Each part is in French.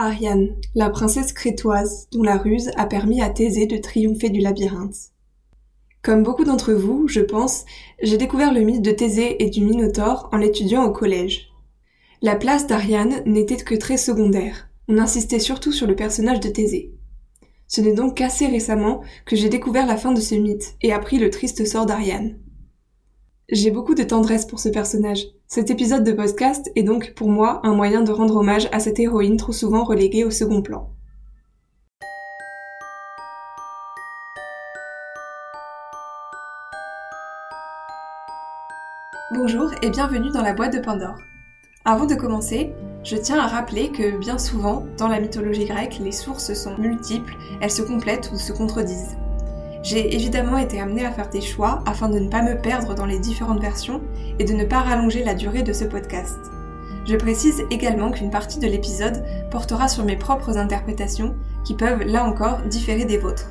Ariane, la princesse crétoise dont la ruse a permis à Thésée de triompher du labyrinthe. Comme beaucoup d'entre vous, je pense, j'ai découvert le mythe de Thésée et du Minotaure en l'étudiant au collège. La place d'Ariane n'était que très secondaire. On insistait surtout sur le personnage de Thésée. Ce n'est donc qu'assez récemment que j'ai découvert la fin de ce mythe et appris le triste sort d'Ariane. J'ai beaucoup de tendresse pour ce personnage. Cet épisode de podcast est donc pour moi un moyen de rendre hommage à cette héroïne trop souvent reléguée au second plan. Bonjour et bienvenue dans la boîte de Pandore. Avant de commencer, je tiens à rappeler que bien souvent, dans la mythologie grecque, les sources sont multiples, elles se complètent ou se contredisent. J'ai évidemment été amenée à faire des choix afin de ne pas me perdre dans les différentes versions et de ne pas rallonger la durée de ce podcast. Je précise également qu'une partie de l'épisode portera sur mes propres interprétations qui peuvent là encore différer des vôtres.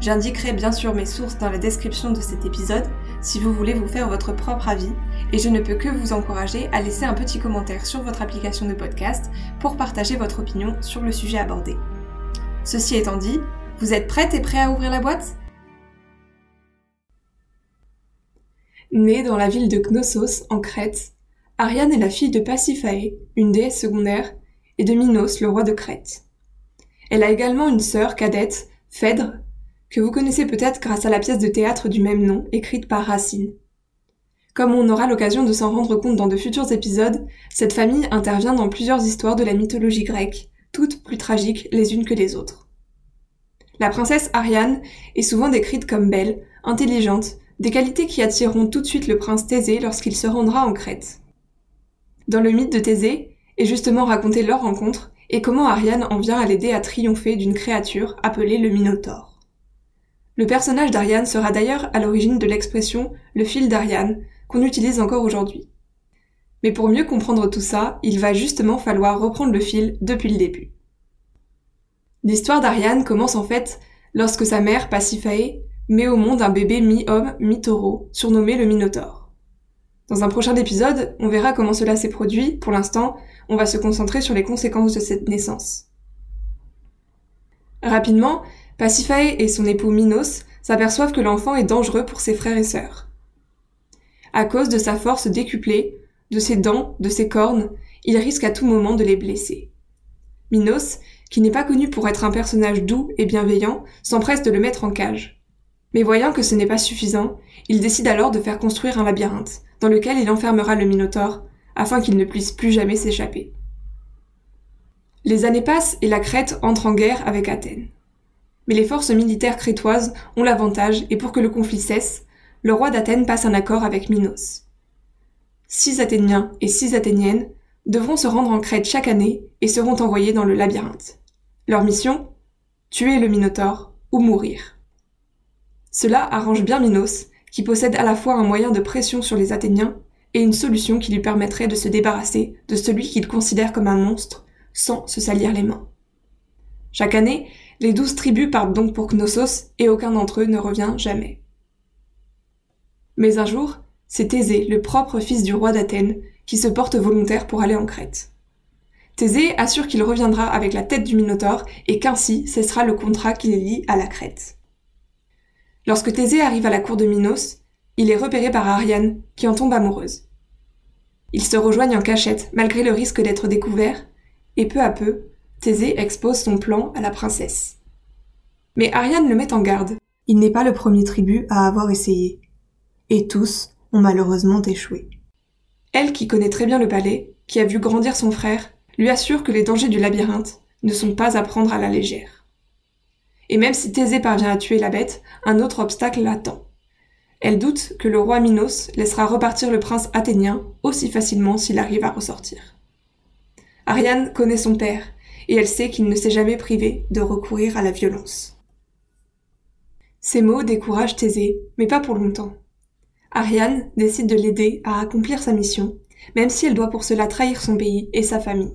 J'indiquerai bien sûr mes sources dans la description de cet épisode si vous voulez vous faire votre propre avis et je ne peux que vous encourager à laisser un petit commentaire sur votre application de podcast pour partager votre opinion sur le sujet abordé. Ceci étant dit, vous êtes prête et prêt à ouvrir la boîte? Née dans la ville de Knossos, en Crète, Ariane est la fille de Pasiphae, une déesse secondaire, et de Minos, le roi de Crète. Elle a également une sœur cadette, Phèdre, que vous connaissez peut-être grâce à la pièce de théâtre du même nom, écrite par Racine. Comme on aura l'occasion de s'en rendre compte dans de futurs épisodes, cette famille intervient dans plusieurs histoires de la mythologie grecque, toutes plus tragiques les unes que les autres. La princesse Ariane est souvent décrite comme belle, intelligente, des qualités qui attireront tout de suite le prince Thésée lorsqu'il se rendra en Crète. Dans le mythe de Thésée est justement raconté leur rencontre et comment Ariane en vient à l'aider à triompher d'une créature appelée le Minotaure. Le personnage d'Ariane sera d'ailleurs à l'origine de l'expression le fil d'Ariane qu'on utilise encore aujourd'hui. Mais pour mieux comprendre tout ça, il va justement falloir reprendre le fil depuis le début. L'histoire d'Ariane commence en fait lorsque sa mère, Pasiphae, met au monde un bébé mi-homme, mi-taureau, surnommé le Minotaure. Dans un prochain épisode, on verra comment cela s'est produit. Pour l'instant, on va se concentrer sur les conséquences de cette naissance. Rapidement, Pasiphae et son époux Minos s'aperçoivent que l'enfant est dangereux pour ses frères et sœurs. À cause de sa force décuplée, de ses dents, de ses cornes, il risque à tout moment de les blesser. Minos, qui n'est pas connu pour être un personnage doux et bienveillant, s'empresse de le mettre en cage. Mais voyant que ce n'est pas suffisant, il décide alors de faire construire un labyrinthe, dans lequel il enfermera le Minotaure, afin qu'il ne puisse plus jamais s'échapper. Les années passent et la Crète entre en guerre avec Athènes. Mais les forces militaires crétoises ont l'avantage et pour que le conflit cesse, le roi d'Athènes passe un accord avec Minos. Six Athéniens et six Athéniennes devront se rendre en Crète chaque année et seront envoyés dans le labyrinthe. Leur mission Tuer le Minotaure ou mourir. Cela arrange bien Minos, qui possède à la fois un moyen de pression sur les Athéniens et une solution qui lui permettrait de se débarrasser de celui qu'il considère comme un monstre sans se salir les mains. Chaque année, les douze tribus partent donc pour Knossos et aucun d'entre eux ne revient jamais. Mais un jour, c'est Thésée, le propre fils du roi d'Athènes, qui se porte volontaire pour aller en Crète. Thésée assure qu'il reviendra avec la tête du Minotaure et qu'ainsi cessera le contrat qui les lie à la Crète. Lorsque Thésée arrive à la cour de Minos, il est repéré par Ariane, qui en tombe amoureuse. Ils se rejoignent en cachette, malgré le risque d'être découverts, et peu à peu, Thésée expose son plan à la princesse. Mais Ariane le met en garde. Il n'est pas le premier tribut à avoir essayé. Et tous ont malheureusement échoué. Elle, qui connaît très bien le palais, qui a vu grandir son frère, lui assure que les dangers du labyrinthe ne sont pas à prendre à la légère. Et même si Thésée parvient à tuer la bête, un autre obstacle l'attend. Elle doute que le roi Minos laissera repartir le prince athénien aussi facilement s'il arrive à ressortir. Ariane connaît son père, et elle sait qu'il ne s'est jamais privé de recourir à la violence. Ces mots découragent Thésée, mais pas pour longtemps. Ariane décide de l'aider à accomplir sa mission, même si elle doit pour cela trahir son pays et sa famille.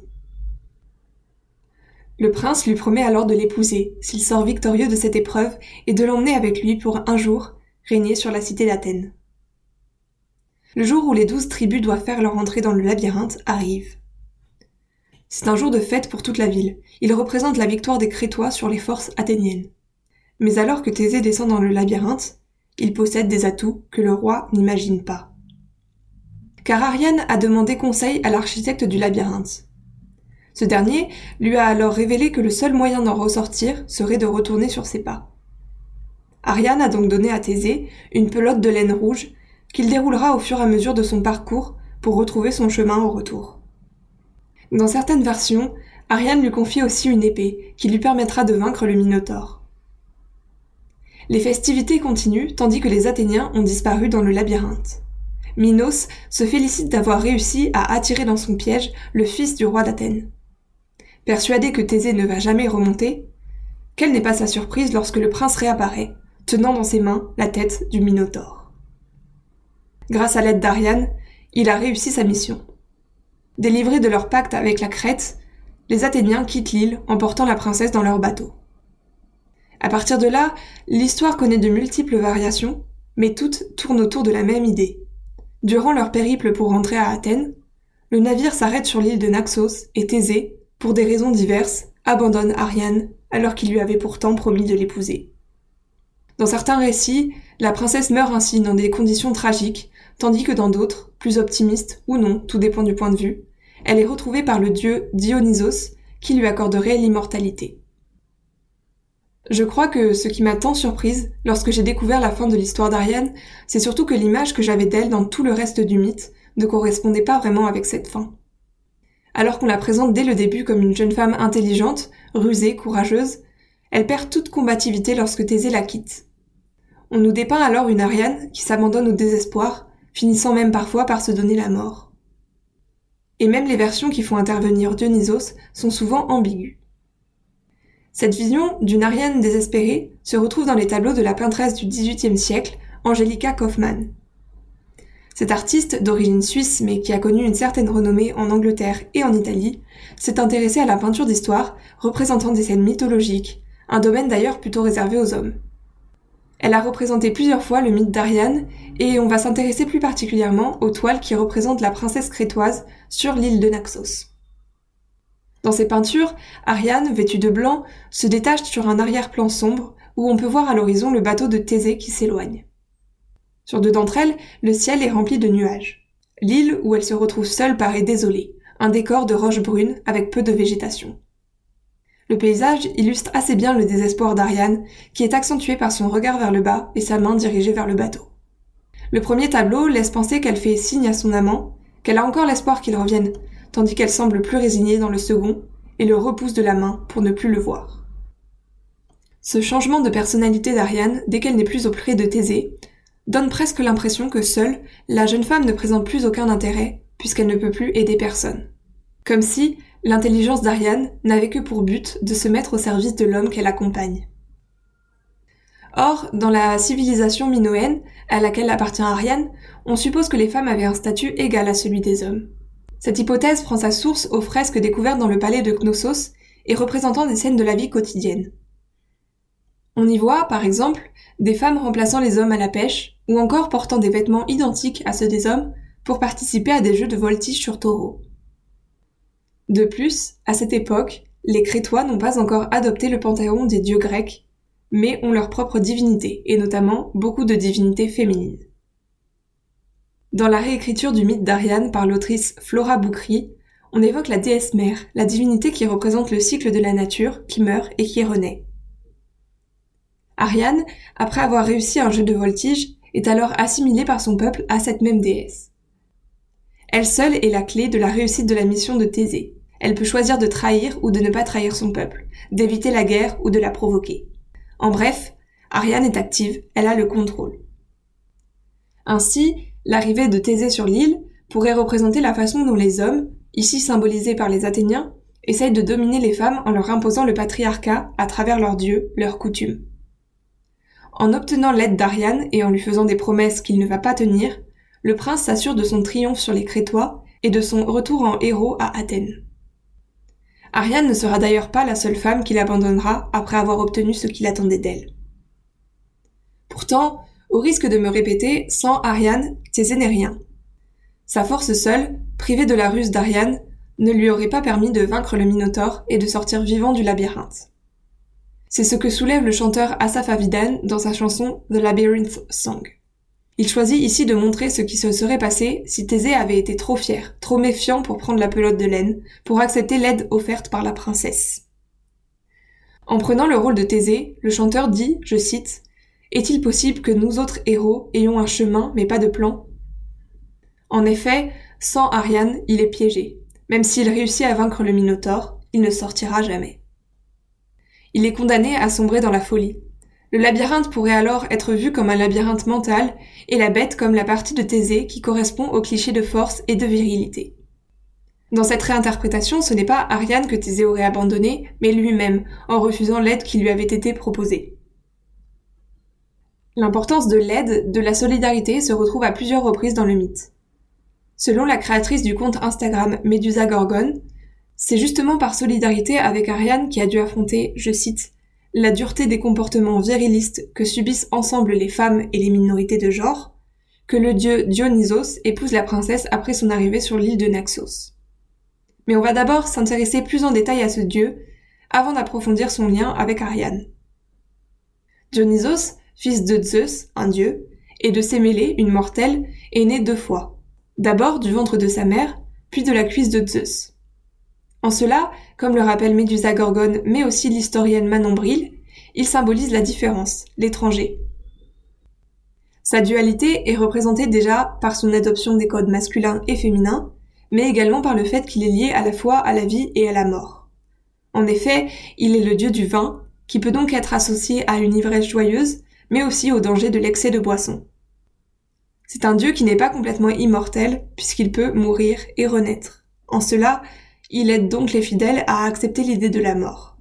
Le prince lui promet alors de l'épouser, s'il sort victorieux de cette épreuve, et de l'emmener avec lui pour un jour régner sur la cité d'Athènes. Le jour où les douze tribus doivent faire leur entrée dans le labyrinthe arrive. C'est un jour de fête pour toute la ville. Il représente la victoire des Crétois sur les forces athéniennes. Mais alors que Thésée descend dans le labyrinthe, il possède des atouts que le roi n'imagine pas. Car Ariane a demandé conseil à l'architecte du labyrinthe. Ce dernier lui a alors révélé que le seul moyen d'en ressortir serait de retourner sur ses pas. Ariane a donc donné à Thésée une pelote de laine rouge qu'il déroulera au fur et à mesure de son parcours pour retrouver son chemin au retour. Dans certaines versions, Ariane lui confie aussi une épée qui lui permettra de vaincre le Minotaure. Les festivités continuent tandis que les Athéniens ont disparu dans le labyrinthe. Minos se félicite d'avoir réussi à attirer dans son piège le fils du roi d'Athènes. Persuadé que Thésée ne va jamais remonter, quelle n'est pas sa surprise lorsque le prince réapparaît, tenant dans ses mains la tête du Minotaure. Grâce à l'aide d'Ariane, il a réussi sa mission. Délivrés de leur pacte avec la Crète, les Athéniens quittent l'île emportant la princesse dans leur bateau. À partir de là, l'histoire connaît de multiples variations, mais toutes tournent autour de la même idée. Durant leur périple pour rentrer à Athènes, le navire s'arrête sur l'île de Naxos et Thésée, pour des raisons diverses, abandonne Ariane alors qu'il lui avait pourtant promis de l'épouser. Dans certains récits, la princesse meurt ainsi dans des conditions tragiques, tandis que dans d'autres, plus optimistes ou non, tout dépend du point de vue, elle est retrouvée par le dieu Dionysos qui lui accorderait l'immortalité. Je crois que ce qui m'a tant surprise lorsque j'ai découvert la fin de l'histoire d'Ariane, c'est surtout que l'image que j'avais d'elle dans tout le reste du mythe ne correspondait pas vraiment avec cette fin. Alors qu'on la présente dès le début comme une jeune femme intelligente, rusée, courageuse, elle perd toute combativité lorsque Thésée la quitte. On nous dépeint alors une Ariane qui s'abandonne au désespoir, finissant même parfois par se donner la mort. Et même les versions qui font intervenir Dionysos sont souvent ambiguës. Cette vision d'une Ariane désespérée se retrouve dans les tableaux de la peintresse du XVIIIe siècle, Angelica Kaufmann. Cet artiste, d'origine suisse mais qui a connu une certaine renommée en Angleterre et en Italie, s'est intéressé à la peinture d'histoire représentant des scènes mythologiques, un domaine d'ailleurs plutôt réservé aux hommes. Elle a représenté plusieurs fois le mythe d'Ariane et on va s'intéresser plus particulièrement aux toiles qui représentent la princesse crétoise sur l'île de Naxos. Dans ces peintures, Ariane, vêtue de blanc, se détache sur un arrière-plan sombre où on peut voir à l'horizon le bateau de Thésée qui s'éloigne. Sur deux d'entre elles, le ciel est rempli de nuages. L'île où elle se retrouve seule paraît désolée, un décor de roches brunes avec peu de végétation. Le paysage illustre assez bien le désespoir d'Ariane, qui est accentué par son regard vers le bas et sa main dirigée vers le bateau. Le premier tableau laisse penser qu'elle fait signe à son amant, qu'elle a encore l'espoir qu'il revienne, tandis qu'elle semble plus résignée dans le second, et le repousse de la main pour ne plus le voir. Ce changement de personnalité d'Ariane, dès qu'elle n'est plus auprès de Thésée, donne presque l'impression que seule, la jeune femme ne présente plus aucun intérêt, puisqu'elle ne peut plus aider personne. Comme si l'intelligence d'Ariane n'avait que pour but de se mettre au service de l'homme qu'elle accompagne. Or, dans la civilisation minoenne, à laquelle appartient Ariane, on suppose que les femmes avaient un statut égal à celui des hommes. Cette hypothèse prend sa source aux fresques découvertes dans le palais de Knossos et représentant des scènes de la vie quotidienne. On y voit, par exemple, des femmes remplaçant les hommes à la pêche, ou encore portant des vêtements identiques à ceux des hommes pour participer à des jeux de voltige sur taureau. De plus, à cette époque, les Crétois n'ont pas encore adopté le panthéon des dieux grecs, mais ont leur propre divinité, et notamment beaucoup de divinités féminines. Dans la réécriture du mythe d'Ariane par l'autrice Flora Boukri, on évoque la déesse mère, la divinité qui représente le cycle de la nature, qui meurt et qui renaît. Ariane, après avoir réussi un jeu de voltige, est alors assimilée par son peuple à cette même déesse. Elle seule est la clé de la réussite de la mission de Thésée. Elle peut choisir de trahir ou de ne pas trahir son peuple, d'éviter la guerre ou de la provoquer. En bref, Ariane est active, elle a le contrôle. Ainsi, L'arrivée de Thésée sur l'île pourrait représenter la façon dont les hommes, ici symbolisés par les Athéniens, essayent de dominer les femmes en leur imposant le patriarcat à travers leurs dieux, leurs coutumes. En obtenant l'aide d'Ariane et en lui faisant des promesses qu'il ne va pas tenir, le prince s'assure de son triomphe sur les Crétois et de son retour en héros à Athènes. Ariane ne sera d'ailleurs pas la seule femme qu'il abandonnera après avoir obtenu ce qu'il attendait d'elle. Pourtant, au risque de me répéter, sans Ariane, Thésée n'est rien. Sa force seule, privée de la ruse d'Ariane, ne lui aurait pas permis de vaincre le Minotaure et de sortir vivant du labyrinthe. C'est ce que soulève le chanteur Asaf Avidan dans sa chanson The Labyrinth Song. Il choisit ici de montrer ce qui se serait passé si Thésée avait été trop fier, trop méfiant pour prendre la pelote de laine, pour accepter l'aide offerte par la princesse. En prenant le rôle de Thésée, le chanteur dit, je cite, Est-il possible que nous autres héros ayons un chemin mais pas de plan? En effet, sans Ariane, il est piégé. Même s'il réussit à vaincre le Minotaure, il ne sortira jamais. Il est condamné à sombrer dans la folie, le labyrinthe pourrait alors être vu comme un labyrinthe mental et la bête comme la partie de Thésée qui correspond au cliché de force et de virilité. Dans cette réinterprétation, ce n'est pas Ariane que Thésée aurait abandonné, mais lui-même, en refusant l'aide qui lui avait été proposée. L'importance de l'aide, de la solidarité se retrouve à plusieurs reprises dans le mythe. Selon la créatrice du compte Instagram Medusa Gorgon, c'est justement par solidarité avec Ariane qui a dû affronter, je cite, la dureté des comportements virilistes que subissent ensemble les femmes et les minorités de genre, que le dieu Dionysos épouse la princesse après son arrivée sur l'île de Naxos. Mais on va d'abord s'intéresser plus en détail à ce dieu, avant d'approfondir son lien avec Ariane. Dionysos, fils de Zeus, un dieu, et de Sémélé, une mortelle, est né deux fois. D'abord du ventre de sa mère, puis de la cuisse de Zeus. En cela, comme le rappelle Médusa Gorgone, mais aussi l'historienne Manon Bril, il symbolise la différence, l'étranger. Sa dualité est représentée déjà par son adoption des codes masculins et féminins, mais également par le fait qu'il est lié à la fois à la vie et à la mort. En effet, il est le dieu du vin, qui peut donc être associé à une ivresse joyeuse, mais aussi au danger de l'excès de boisson. C'est un dieu qui n'est pas complètement immortel, puisqu'il peut mourir et renaître. En cela, il aide donc les fidèles à accepter l'idée de la mort.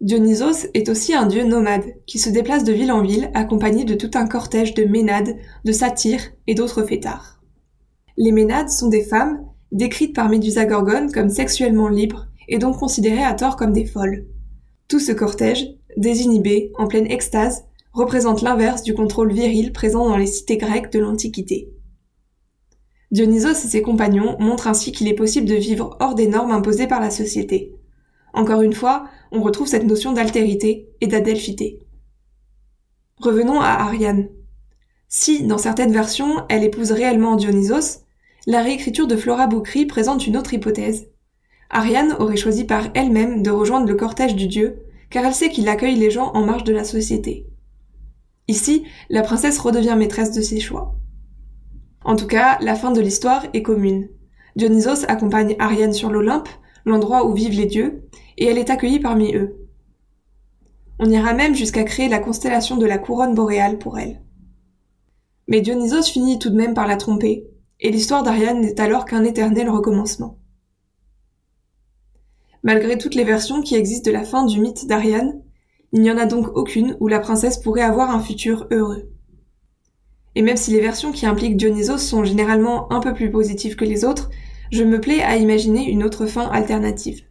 Dionysos est aussi un dieu nomade qui se déplace de ville en ville accompagné de tout un cortège de ménades, de satyres et d'autres fêtards. Les ménades sont des femmes décrites par Médusa Gorgone comme sexuellement libres et donc considérées à tort comme des folles. Tout ce cortège, désinhibé, en pleine extase, représente l'inverse du contrôle viril présent dans les cités grecques de l'Antiquité. Dionysos et ses compagnons montrent ainsi qu'il est possible de vivre hors des normes imposées par la société. Encore une fois, on retrouve cette notion d'altérité et d'adelphité. Revenons à Ariane. Si, dans certaines versions, elle épouse réellement Dionysos, la réécriture de Flora Boukri présente une autre hypothèse. Ariane aurait choisi par elle-même de rejoindre le cortège du dieu, car elle sait qu'il accueille les gens en marge de la société. Ici, la princesse redevient maîtresse de ses choix. En tout cas, la fin de l'histoire est commune. Dionysos accompagne Ariane sur l'Olympe, l'endroit où vivent les dieux, et elle est accueillie parmi eux. On ira même jusqu'à créer la constellation de la couronne boréale pour elle. Mais Dionysos finit tout de même par la tromper, et l'histoire d'Ariane n'est alors qu'un éternel recommencement. Malgré toutes les versions qui existent de la fin du mythe d'Ariane, il n'y en a donc aucune où la princesse pourrait avoir un futur heureux. Et même si les versions qui impliquent Dionysos sont généralement un peu plus positives que les autres, je me plais à imaginer une autre fin alternative.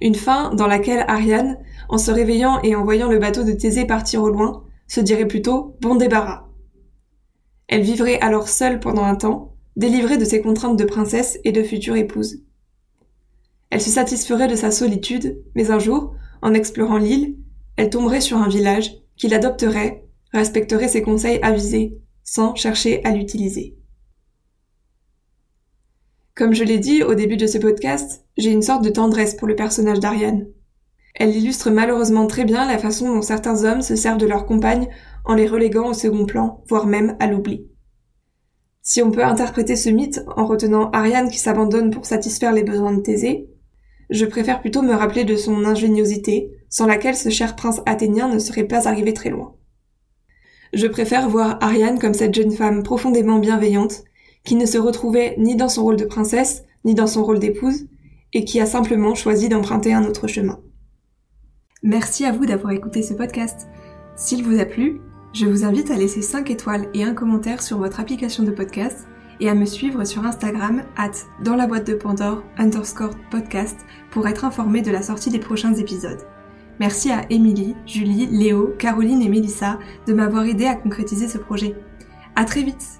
Une fin dans laquelle Ariane, en se réveillant et en voyant le bateau de Thésée partir au loin, se dirait plutôt bon débarras. Elle vivrait alors seule pendant un temps, délivrée de ses contraintes de princesse et de future épouse. Elle se satisferait de sa solitude, mais un jour, en explorant l'île, elle tomberait sur un village qui l'adopterait, respecterait ses conseils avisés, sans chercher à l'utiliser. Comme je l'ai dit au début de ce podcast, j'ai une sorte de tendresse pour le personnage d'Ariane. Elle illustre malheureusement très bien la façon dont certains hommes se servent de leurs compagnes en les reléguant au second plan, voire même à l'oubli. Si on peut interpréter ce mythe en retenant Ariane qui s'abandonne pour satisfaire les besoins de Thésée, je préfère plutôt me rappeler de son ingéniosité, sans laquelle ce cher prince athénien ne serait pas arrivé très loin. Je préfère voir Ariane comme cette jeune femme profondément bienveillante, qui ne se retrouvait ni dans son rôle de princesse, ni dans son rôle d'épouse, et qui a simplement choisi d'emprunter un autre chemin. Merci à vous d'avoir écouté ce podcast. S'il vous a plu, je vous invite à laisser 5 étoiles et un commentaire sur votre application de podcast et à me suivre sur Instagram at dans la boîte de Pandore underscore podcast pour être informé de la sortie des prochains épisodes. Merci à Émilie, Julie, Léo, Caroline et Mélissa de m'avoir aidé à concrétiser ce projet. À très vite!